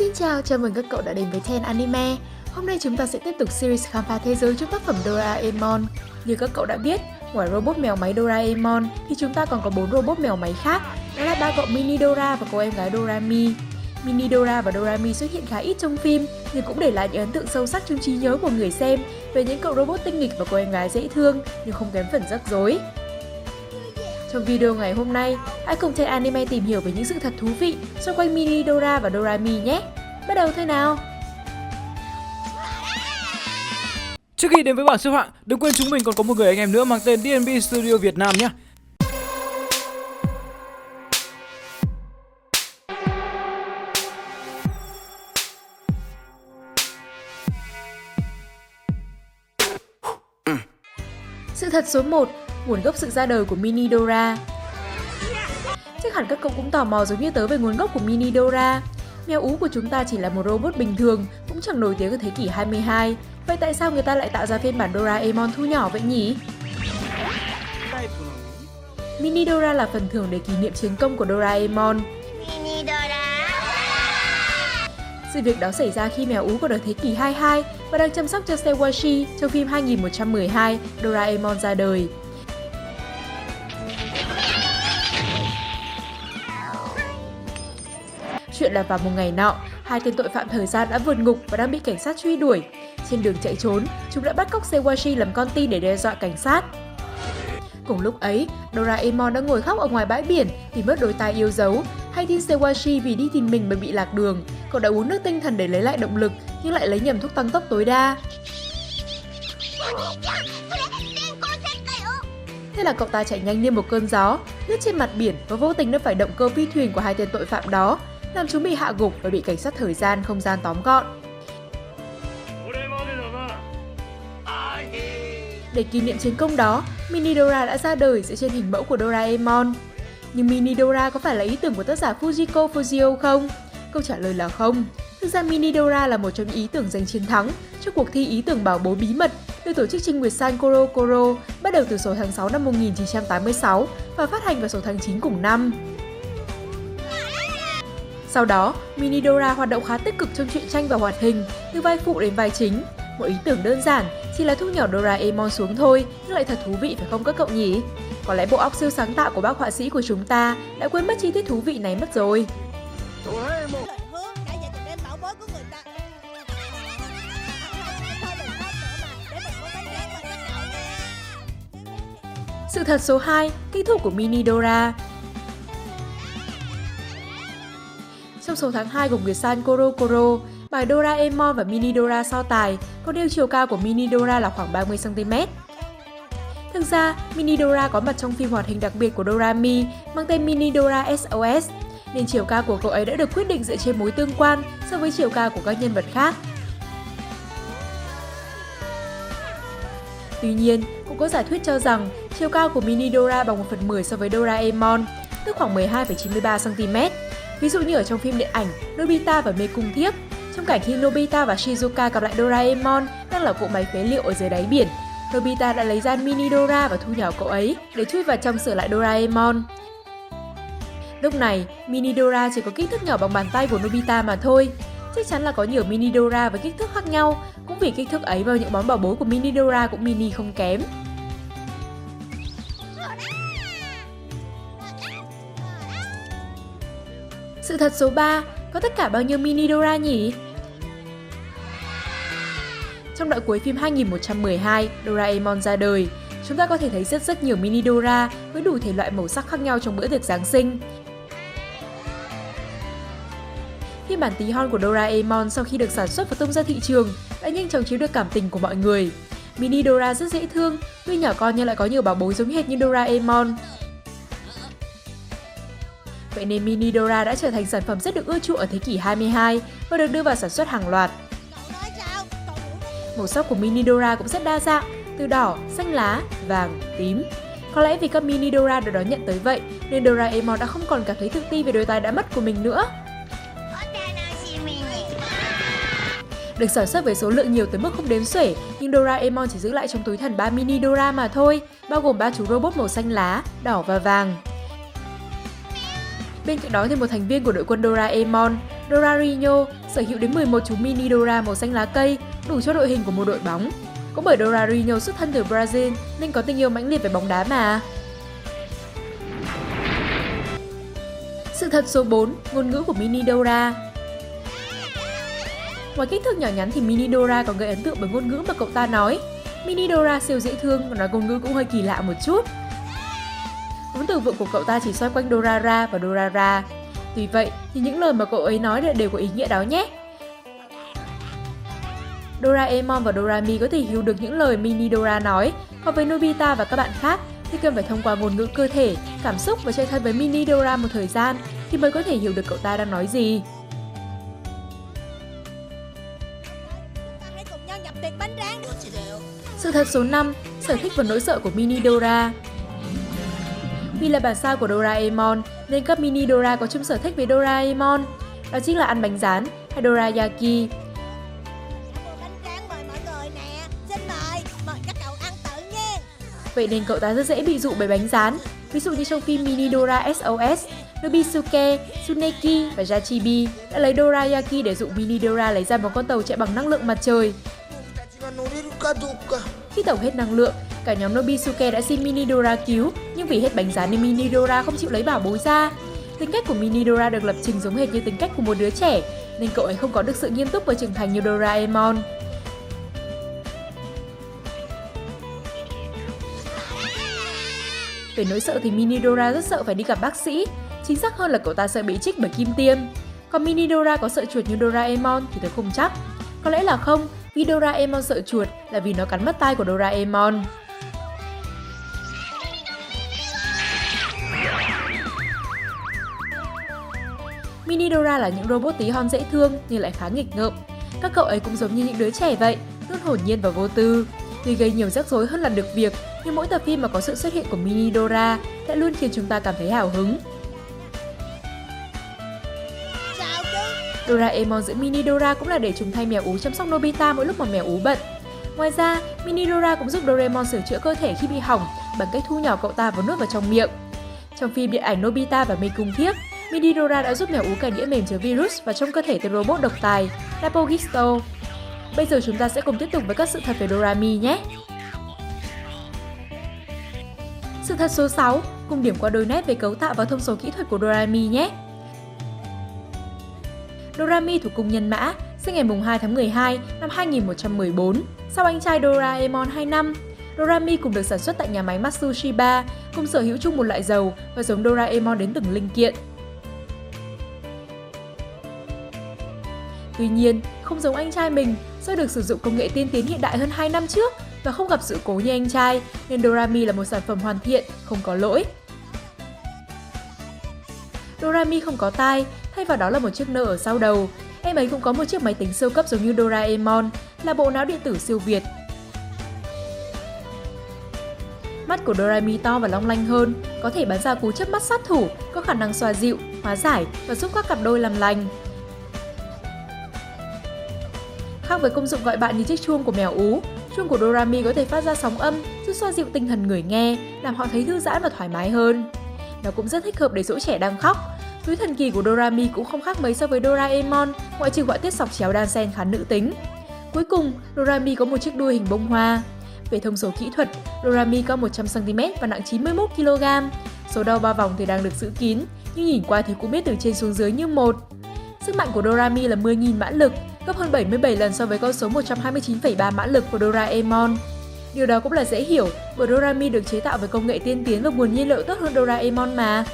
Xin chào, chào mừng các cậu đã đến với Ten Anime. Hôm nay chúng ta sẽ tiếp tục series khám phá thế giới trong tác phẩm Doraemon. Như các cậu đã biết, ngoài robot mèo máy Doraemon thì chúng ta còn có bốn robot mèo máy khác, đó là ba cậu Mini Dora và cô em gái Dorami. Mini Dora và Dorami xuất hiện khá ít trong phim nhưng cũng để lại những ấn tượng sâu sắc trong trí nhớ của người xem về những cậu robot tinh nghịch và cô em gái dễ thương nhưng không kém phần rắc rối. Trong video ngày hôm nay, hãy cùng Ten Anime tìm hiểu về những sự thật thú vị xung quanh Mini Dora và Dorami nhé. Bắt đầu thôi nào! Trước khi đến với bảng xếp hạng, đừng quên chúng mình còn có một người anh em nữa mang tên DNB Studio Việt Nam nhé. Sự thật số 1, nguồn gốc sự ra đời của Mini Dora. Chắc hẳn các cậu cũng tò mò giống như tớ về nguồn gốc của Mini Dora. Mèo ú của chúng ta chỉ là một robot bình thường, cũng chẳng nổi tiếng ở thế kỷ 22. Vậy tại sao người ta lại tạo ra phiên bản Doraemon thu nhỏ vậy nhỉ? Mini Dora là phần thưởng để kỷ niệm chiến công của Doraemon. Mini Dora. Sự việc đó xảy ra khi mèo ú còn ở thế kỷ 22 và đang chăm sóc cho Sewashi trong phim 2112 Doraemon ra đời. chuyện là vào một ngày nọ, hai tên tội phạm thời gian đã vượt ngục và đang bị cảnh sát truy đuổi. Trên đường chạy trốn, chúng đã bắt cóc Sewashi làm con tin để đe dọa cảnh sát. Cùng lúc ấy, Doraemon đã ngồi khóc ở ngoài bãi biển vì mất đôi tai yêu dấu. Hay tin Sewashi vì đi tìm mình mà bị lạc đường. Cậu đã uống nước tinh thần để lấy lại động lực, nhưng lại lấy nhầm thuốc tăng tốc tối đa. Thế là cậu ta chạy nhanh như một cơn gió, lướt trên mặt biển và vô tình đâm phải động cơ phi thuyền của hai tên tội phạm đó, làm chúng bị hạ gục và bị cảnh sát thời gian không gian tóm gọn. Để kỷ niệm chiến công đó, Mini Dora đã ra đời dựa trên hình mẫu của Doraemon. Nhưng Mini Dora có phải là ý tưởng của tác giả Fujiko Fujio không? Câu trả lời là không. Thực ra Mini Dora là một trong những ý tưởng giành chiến thắng cho cuộc thi ý tưởng bảo bối bí mật được tổ chức trên Nguyệt San Koro Koro bắt đầu từ số tháng 6 năm 1986 và phát hành vào số tháng 9 cùng năm. Sau đó, Mini Dora hoạt động khá tích cực trong truyện tranh và hoạt hình, từ vai phụ đến vai chính. Một ý tưởng đơn giản, chỉ là thu nhỏ Doraemon xuống thôi, nhưng lại thật thú vị phải không các cậu nhỉ? Có lẽ bộ óc siêu sáng tạo của bác họa sĩ của chúng ta đã quên mất chi tiết thú vị này mất rồi. Sự thật số 2, kỹ thuật của Mini Trong số tháng 2 của người San Koro Koro, bài Doraemon và Mini Dora so tài có nêu chiều cao của Mini Dora là khoảng 30cm. Thực ra, Mini Dora có mặt trong phim hoạt hình đặc biệt của Dorami mang tên Mini Dora SOS, nên chiều cao của cậu ấy đã được quyết định dựa trên mối tương quan so với chiều cao của các nhân vật khác. Tuy nhiên, cũng có giả thuyết cho rằng chiều cao của Mini Dora bằng 1 phần 10 so với Doraemon, tức khoảng 12,93cm. Ví dụ như ở trong phim điện ảnh Nobita và Mê Cung Thiếp, trong cảnh khi Nobita và Shizuka gặp lại Doraemon đang là cỗ máy phế liệu ở dưới đáy biển, Nobita đã lấy ra Mini Dora và thu nhỏ cậu ấy để chui vào trong sửa lại Doraemon. Lúc này, Mini Dora chỉ có kích thước nhỏ bằng bàn tay của Nobita mà thôi. Chắc chắn là có nhiều Mini Dora với kích thước khác nhau, cũng vì kích thước ấy mà những món bảo bối của Mini Dora cũng mini không kém. Thật số 3, có tất cả bao nhiêu Mini Dora nhỉ? Trong đoạn cuối phim 2112, Doraemon ra đời, chúng ta có thể thấy rất rất nhiều Mini Dora với đủ thể loại màu sắc khác nhau trong bữa tiệc Giáng sinh. Phiên bản tí hon của Doraemon sau khi được sản xuất và tung ra thị trường đã nhanh chóng chiếm được cảm tình của mọi người. Mini Dora rất dễ thương, tuy nhỏ con nhưng lại có nhiều bảo bối giống hệt như Doraemon vậy nên Mini Dora đã trở thành sản phẩm rất được ưa chuộng ở thế kỷ 22 và được đưa vào sản xuất hàng loạt. Màu sắc của Mini Dora cũng rất đa dạng, từ đỏ, xanh lá, vàng, tím. Có lẽ vì các Mini Dora được đón nhận tới vậy, nên Doraemon đã không còn cảm thấy tự ti về đôi tai đã mất của mình nữa. Được sản xuất với số lượng nhiều tới mức không đếm xuể, nhưng Doraemon chỉ giữ lại trong túi thần 3 mini Dora mà thôi, bao gồm ba chú robot màu xanh lá, đỏ và vàng. Bên cạnh đó thì một thành viên của đội quân Doraemon, Dorarino, sở hữu đến 11 chú mini Dora màu xanh lá cây, đủ cho đội hình của một đội bóng. Cũng bởi Dorarino xuất thân từ Brazil nên có tình yêu mãnh liệt về bóng đá mà. Sự thật số 4, ngôn ngữ của Mini Dora Ngoài kích thước nhỏ nhắn thì Mini Dora còn gây ấn tượng bởi ngôn ngữ mà cậu ta nói. Mini Dora siêu dễ thương và nói ngôn ngữ cũng hơi kỳ lạ một chút. Vốn từ vựng của cậu ta chỉ xoay quanh Dorara và Dorara. Tuy vậy thì những lời mà cậu ấy nói đều có ý nghĩa đó nhé. Doraemon và Dorami có thể hiểu được những lời Mini Dora nói, còn với Nobita và các bạn khác thì cần phải thông qua ngôn ngữ cơ thể, cảm xúc và chơi thân với Mini Dora một thời gian thì mới có thể hiểu được cậu ta đang nói gì. Sự thật số 5, sở thích và nỗi sợ của Mini Dora vì là bản sao của Doraemon nên các mini Dora có chung sở thích với Doraemon. Đó chính là ăn bánh rán hay Dorayaki. Vậy nên cậu ta rất dễ bị dụ bởi bánh rán. Ví dụ như trong phim Mini Dora SOS, Nobisuke, Tsuneki và Yachibi đã lấy Dorayaki để dụ Mini Dora lấy ra một con tàu chạy bằng năng lượng mặt trời. Khi tàu hết năng lượng, cả nhóm Nobisuke đã xin Minidora cứu, nhưng vì hết bánh rán nên Minidora không chịu lấy bảo bối ra. Tính cách của Minidora được lập trình giống hệt như tính cách của một đứa trẻ, nên cậu ấy không có được sự nghiêm túc và trưởng thành như Doraemon. Về nỗi sợ thì Minidora rất sợ phải đi gặp bác sĩ, chính xác hơn là cậu ta sợ bị trích bởi kim tiêm. Còn Minidora có sợ chuột như Doraemon thì tôi không chắc. Có lẽ là không, vì Doraemon sợ chuột là vì nó cắn mất tai của Doraemon. Mini Dora là những robot tí hon dễ thương nhưng lại khá nghịch ngợm. Các cậu ấy cũng giống như những đứa trẻ vậy, luôn hồn nhiên và vô tư. Tuy gây nhiều rắc rối hơn là được việc, nhưng mỗi tập phim mà có sự xuất hiện của Mini Dora lại luôn khiến chúng ta cảm thấy hào hứng. Doraemon giữ Mini Dora cũng là để chúng thay mèo ú chăm sóc Nobita mỗi lúc mà mèo ú bận. Ngoài ra, Mini Dora cũng giúp Doraemon sửa chữa cơ thể khi bị hỏng bằng cách thu nhỏ cậu ta và nuốt vào trong miệng. Trong phim điện ảnh Nobita và Mê Cung Thiếc, Mini đã giúp mèo ú cả đĩa mềm chứa virus vào trong cơ thể tên robot độc tài Napogisto. Bây giờ chúng ta sẽ cùng tiếp tục với các sự thật về Dorami nhé. Sự thật số 6, cùng điểm qua đôi nét về cấu tạo và thông số kỹ thuật của Dorami nhé. Dorami thuộc cung nhân mã, sinh ngày 2 tháng 12 năm 2114, sau anh trai Doraemon 2 năm. Dorami cùng được sản xuất tại nhà máy Matsushiba, cùng sở hữu chung một loại dầu và giống Doraemon đến từng linh kiện. Tuy nhiên, không giống anh trai mình, do được sử dụng công nghệ tiên tiến hiện đại hơn 2 năm trước và không gặp sự cố như anh trai, nên Dorami là một sản phẩm hoàn thiện, không có lỗi. Dorami không có tai, thay vào đó là một chiếc nơ ở sau đầu. Em ấy cũng có một chiếc máy tính siêu cấp giống như Doraemon, là bộ não điện tử siêu việt. Mắt của Dorami to và long lanh hơn, có thể bắn ra cú chớp mắt sát thủ, có khả năng xoa dịu, hóa giải và giúp các cặp đôi làm lành. Khác với công dụng gọi bạn như chiếc chuông của mèo ú, chuông của Dorami có thể phát ra sóng âm, giúp xoa dịu tinh thần người nghe, làm họ thấy thư giãn và thoải mái hơn. Nó cũng rất thích hợp để dỗ trẻ đang khóc. Túi thần kỳ của Dorami cũng không khác mấy so với Doraemon, ngoại trừ họa tiết sọc chéo đan xen khá nữ tính. Cuối cùng, Dorami có một chiếc đuôi hình bông hoa. Về thông số kỹ thuật, Dorami cao 100cm và nặng 91kg. Số đo ba vòng thì đang được giữ kín, nhưng nhìn qua thì cũng biết từ trên xuống dưới như một. Sức mạnh của Dorami là 10.000 mã lực, gấp hơn 77 lần so với con số 129,3 mã lực của Doraemon. Điều đó cũng là dễ hiểu, bởi Dorami được chế tạo với công nghệ tiên tiến và nguồn nhiên liệu tốt hơn Doraemon mà.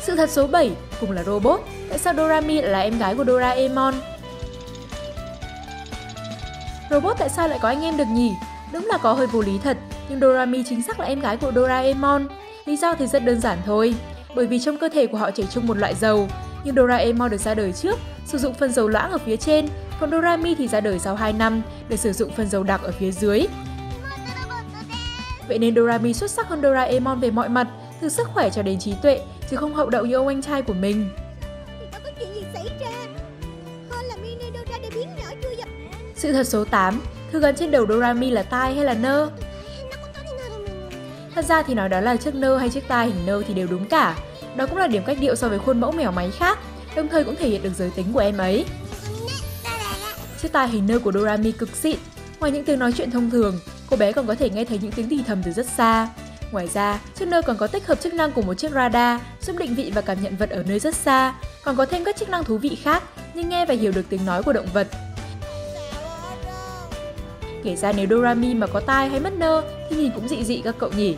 Sự thật số 7, cùng là robot, tại sao Dorami lại là em gái của Doraemon? Robot tại sao lại có anh em được nhỉ? Đúng là có hơi vô lý thật, nhưng Dorami chính xác là em gái của Doraemon. Lý do thì rất đơn giản thôi, bởi vì trong cơ thể của họ chảy chung một loại dầu, nhưng Doraemon được ra đời trước, sử dụng phần dầu loãng ở phía trên, còn Dorami thì ra đời sau 2 năm để sử dụng phần dầu đặc ở phía dưới. Vậy nên Dorami xuất sắc hơn Doraemon về mọi mặt, từ sức khỏe cho đến trí tuệ, chứ không hậu đậu như ông anh trai của mình. Sự thật số 8, thứ gắn trên đầu Dorami là tai hay là nơ? Thật ra thì nói đó là chiếc nơ hay chiếc tai hình nơ thì đều đúng cả. Đó cũng là điểm cách điệu so với khuôn mẫu mèo máy khác, đồng thời cũng thể hiện được giới tính của em ấy. Chiếc tai hình nơ của Dorami cực xịn. Ngoài những tiếng nói chuyện thông thường, cô bé còn có thể nghe thấy những tiếng thì thầm từ rất xa. Ngoài ra, chiếc nơ còn có tích hợp chức năng của một chiếc radar giúp định vị và cảm nhận vật ở nơi rất xa, còn có thêm các chức năng thú vị khác như nghe và hiểu được tiếng nói của động vật. Kể ra nếu Dorami mà có tai hay mất nơ thì nhìn cũng dị dị các cậu nhỉ.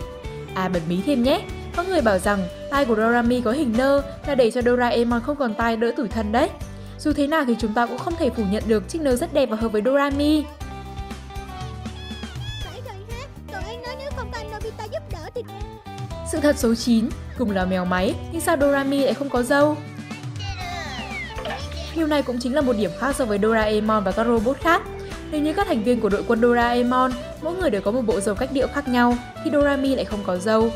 À bật mí thêm nhé, có người bảo rằng tai của Dorami có hình nơ là để cho Doraemon không còn tai đỡ tủi thân đấy. Dù thế nào thì chúng ta cũng không thể phủ nhận được chiếc nơ rất đẹp và hợp với Dorami. Sự thật số 9, cùng là mèo máy, nhưng sao Dorami lại không có dâu? Điều này cũng chính là một điểm khác so với Doraemon và các robot khác. Nếu như các thành viên của đội quân Doraemon, mỗi người đều có một bộ dầu cách điệu khác nhau, thì Dorami lại không có dâu.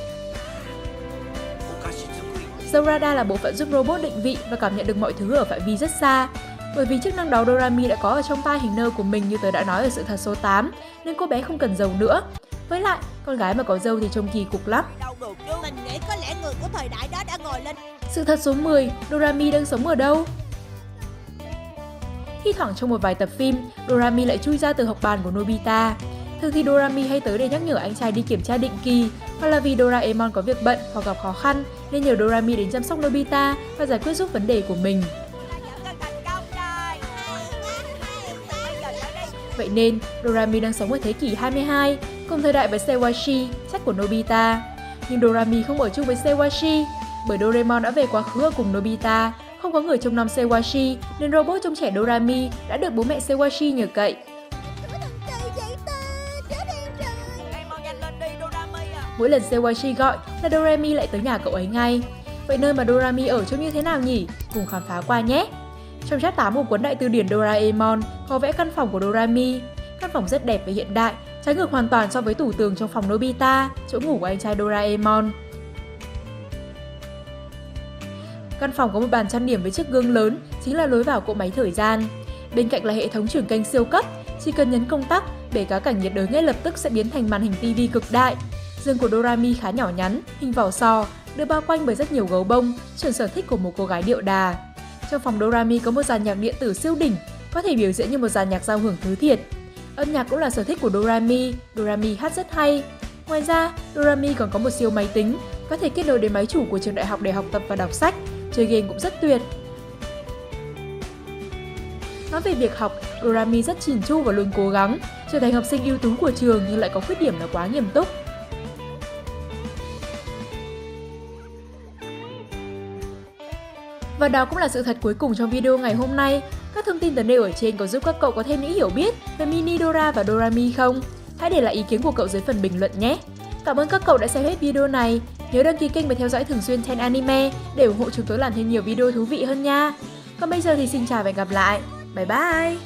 Dâu radar là bộ phận giúp robot định vị và cảm nhận được mọi thứ ở phạm vi rất xa. Bởi vì chức năng đó Dorami đã có ở trong tai hình nơ của mình như tớ đã nói ở sự thật số 8, nên cô bé không cần dầu nữa. Với lại, con gái mà có dâu thì trông kỳ cục lắm. Mình nghĩ có lẽ người của thời đại đó đã ngồi lên. Sự thật số 10, Dorami đang sống ở đâu? Khi thoảng trong một vài tập phim, Dorami lại chui ra từ học bàn của Nobita. Thường thì Dorami hay tới để nhắc nhở anh trai đi kiểm tra định kỳ, hoặc là vì Doraemon có việc bận hoặc gặp khó khăn nên nhờ Dorami đến chăm sóc Nobita và giải quyết giúp vấn đề của mình. Vậy nên, Dorami đang sống ở thế kỷ 22, cùng thời đại với Sewashi, sách của Nobita. Nhưng Dorami không ở chung với Sewashi, bởi Doraemon đã về quá khứ ở cùng Nobita. Không có người trông nom Sewashi, nên robot trông trẻ Dorami đã được bố mẹ Sewashi nhờ cậy. Mỗi lần Sewashi gọi là Doremi lại tới nhà cậu ấy ngay. Vậy nơi mà Dorami ở trông như thế nào nhỉ? Cùng khám phá qua nhé! Trong chat 8 của cuốn đại từ điển Doraemon có vẽ căn phòng của Dorami. Căn phòng rất đẹp và hiện đại, trái ngược hoàn toàn so với tủ tường trong phòng Nobita, chỗ ngủ của anh trai Doraemon. Căn phòng có một bàn trang điểm với chiếc gương lớn, chính là lối vào cỗ máy thời gian. Bên cạnh là hệ thống chuyển kênh siêu cấp, chỉ cần nhấn công tắc, bể cá cảnh nhiệt đới ngay lập tức sẽ biến thành màn hình tivi cực đại. Dương của Dorami khá nhỏ nhắn, hình vỏ sò, được bao quanh bởi rất nhiều gấu bông, chuẩn sở thích của một cô gái điệu đà. Trong phòng Dorami có một dàn nhạc điện tử siêu đỉnh, có thể biểu diễn như một dàn nhạc giao hưởng thứ thiệt. Âm nhạc cũng là sở thích của Dorami, Dorami hát rất hay. Ngoài ra, Dorami còn có một siêu máy tính, có thể kết nối đến máy chủ của trường đại học để học tập và đọc sách, chơi game cũng rất tuyệt. Nói về việc học, Dorami rất chỉn chu và luôn cố gắng, trở thành học sinh ưu tú của trường nhưng lại có khuyết điểm là quá nghiêm túc. Và đó cũng là sự thật cuối cùng trong video ngày hôm nay. Các thông tin tớ nêu ở trên có giúp các cậu có thêm những hiểu biết về Mini Dora và Dorami không? Hãy để lại ý kiến của cậu dưới phần bình luận nhé! Cảm ơn các cậu đã xem hết video này. Nhớ đăng ký kênh và theo dõi thường xuyên Ten Anime để ủng hộ chúng tôi làm thêm nhiều video thú vị hơn nha. Còn bây giờ thì xin chào và hẹn gặp lại. Bye bye!